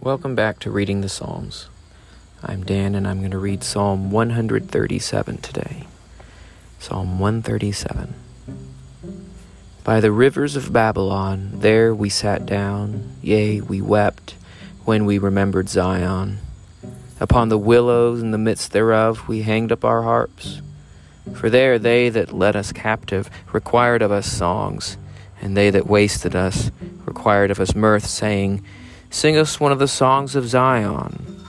Welcome back to Reading the Psalms. I'm Dan and I'm going to read Psalm 137 today. Psalm 137. By the rivers of Babylon, there we sat down, yea, we wept when we remembered Zion. Upon the willows in the midst thereof we hanged up our harps. For there they that led us captive required of us songs, and they that wasted us required of us mirth, saying, Sing us one of the songs of Zion.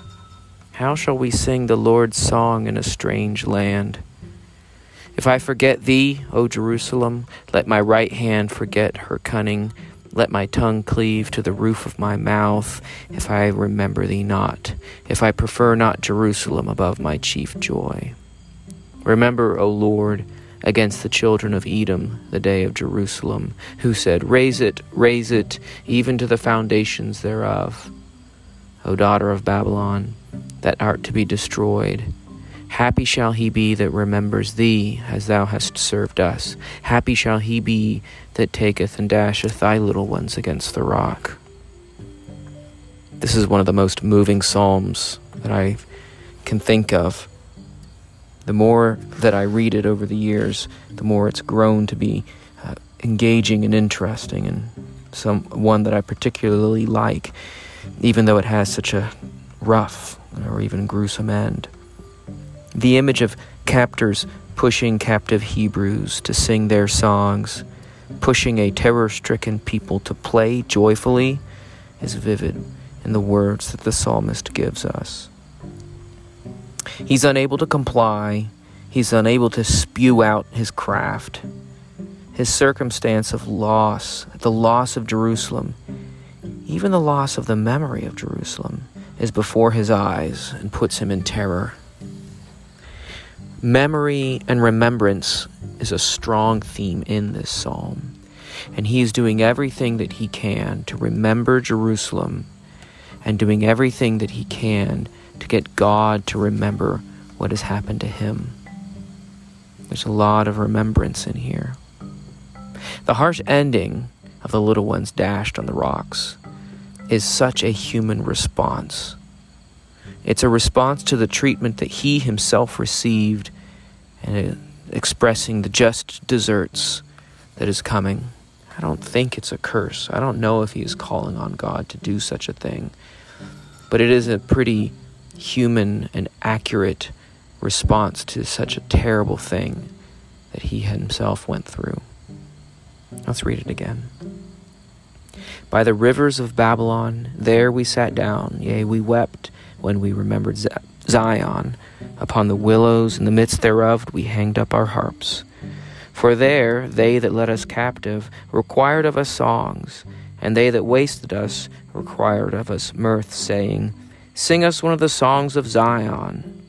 How shall we sing the Lord's song in a strange land? If I forget thee, O Jerusalem, let my right hand forget her cunning. Let my tongue cleave to the roof of my mouth, if I remember thee not, if I prefer not Jerusalem above my chief joy. Remember, O Lord, against the children of Edom the day of Jerusalem, who said, Raise it, raise it, even to the foundations thereof. O daughter of Babylon, that art to be destroyed, happy shall he be that remembers thee as thou hast served us. Happy shall he be that taketh and dasheth thy little ones against the rock. This is one of the most moving psalms that I can think of the more that I read it over the years, the more it's grown to be uh, engaging and interesting, and some one that I particularly like, even though it has such a rough or even gruesome end. The image of captors pushing captive Hebrews to sing their songs, pushing a terror stricken people to play joyfully, is vivid in the words that the psalmist gives us. He's unable to comply. He's unable to spew out his craft. His circumstance of loss, the loss of Jerusalem, even the loss of the memory of Jerusalem, is before his eyes and puts him in terror. Memory and remembrance is a strong theme in this psalm, and he is doing everything that he can to remember Jerusalem and doing everything that he can to get God to remember what has happened to him. There's a lot of remembrance in here. The harsh ending of the little ones dashed on the rocks is such a human response. It's a response to the treatment that he himself received and expressing the just deserts that is coming. I don't think it's a curse. I don't know if he is calling on God to do such a thing. But it is a pretty human and accurate response to such a terrible thing that he himself went through. Let's read it again. By the rivers of Babylon, there we sat down, yea, we wept when we remembered Zion. Upon the willows in the midst thereof we hanged up our harps. For there they that led us captive required of us songs, and they that wasted us required of us mirth, saying, Sing us one of the songs of Zion.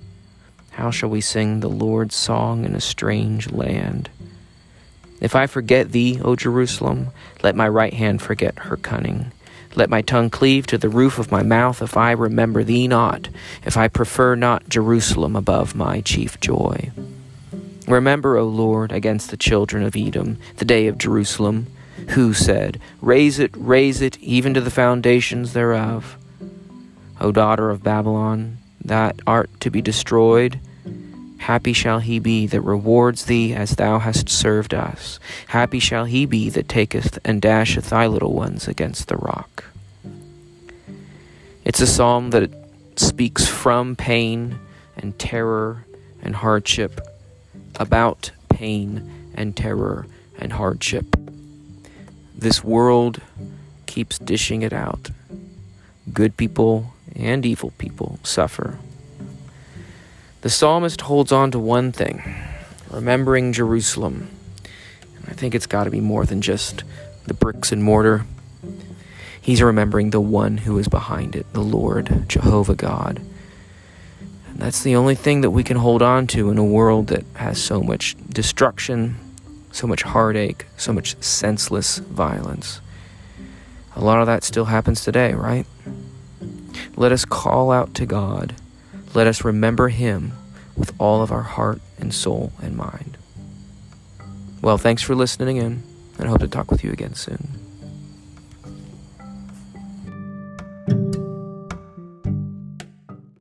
How shall we sing the Lord's song in a strange land? If I forget thee, O Jerusalem, let my right hand forget her cunning. Let my tongue cleave to the roof of my mouth if I remember thee not, if I prefer not Jerusalem above my chief joy. Remember, O Lord, against the children of Edom, the day of Jerusalem, who said, Raise it, raise it, even to the foundations thereof. O daughter of Babylon, that art to be destroyed. Happy shall he be that rewards thee as thou hast served us. Happy shall he be that taketh and dasheth thy little ones against the rock. It's a psalm that speaks from pain and terror and hardship, about pain and terror and hardship. This world keeps dishing it out. Good people and evil people suffer. The psalmist holds on to one thing remembering Jerusalem. And I think it's got to be more than just the bricks and mortar. He's remembering the one who is behind it, the Lord, Jehovah God. And that's the only thing that we can hold on to in a world that has so much destruction, so much heartache, so much senseless violence. A lot of that still happens today, right? Let us call out to God. Let us remember Him with all of our heart and soul and mind. Well, thanks for listening in, and I hope to talk with you again soon.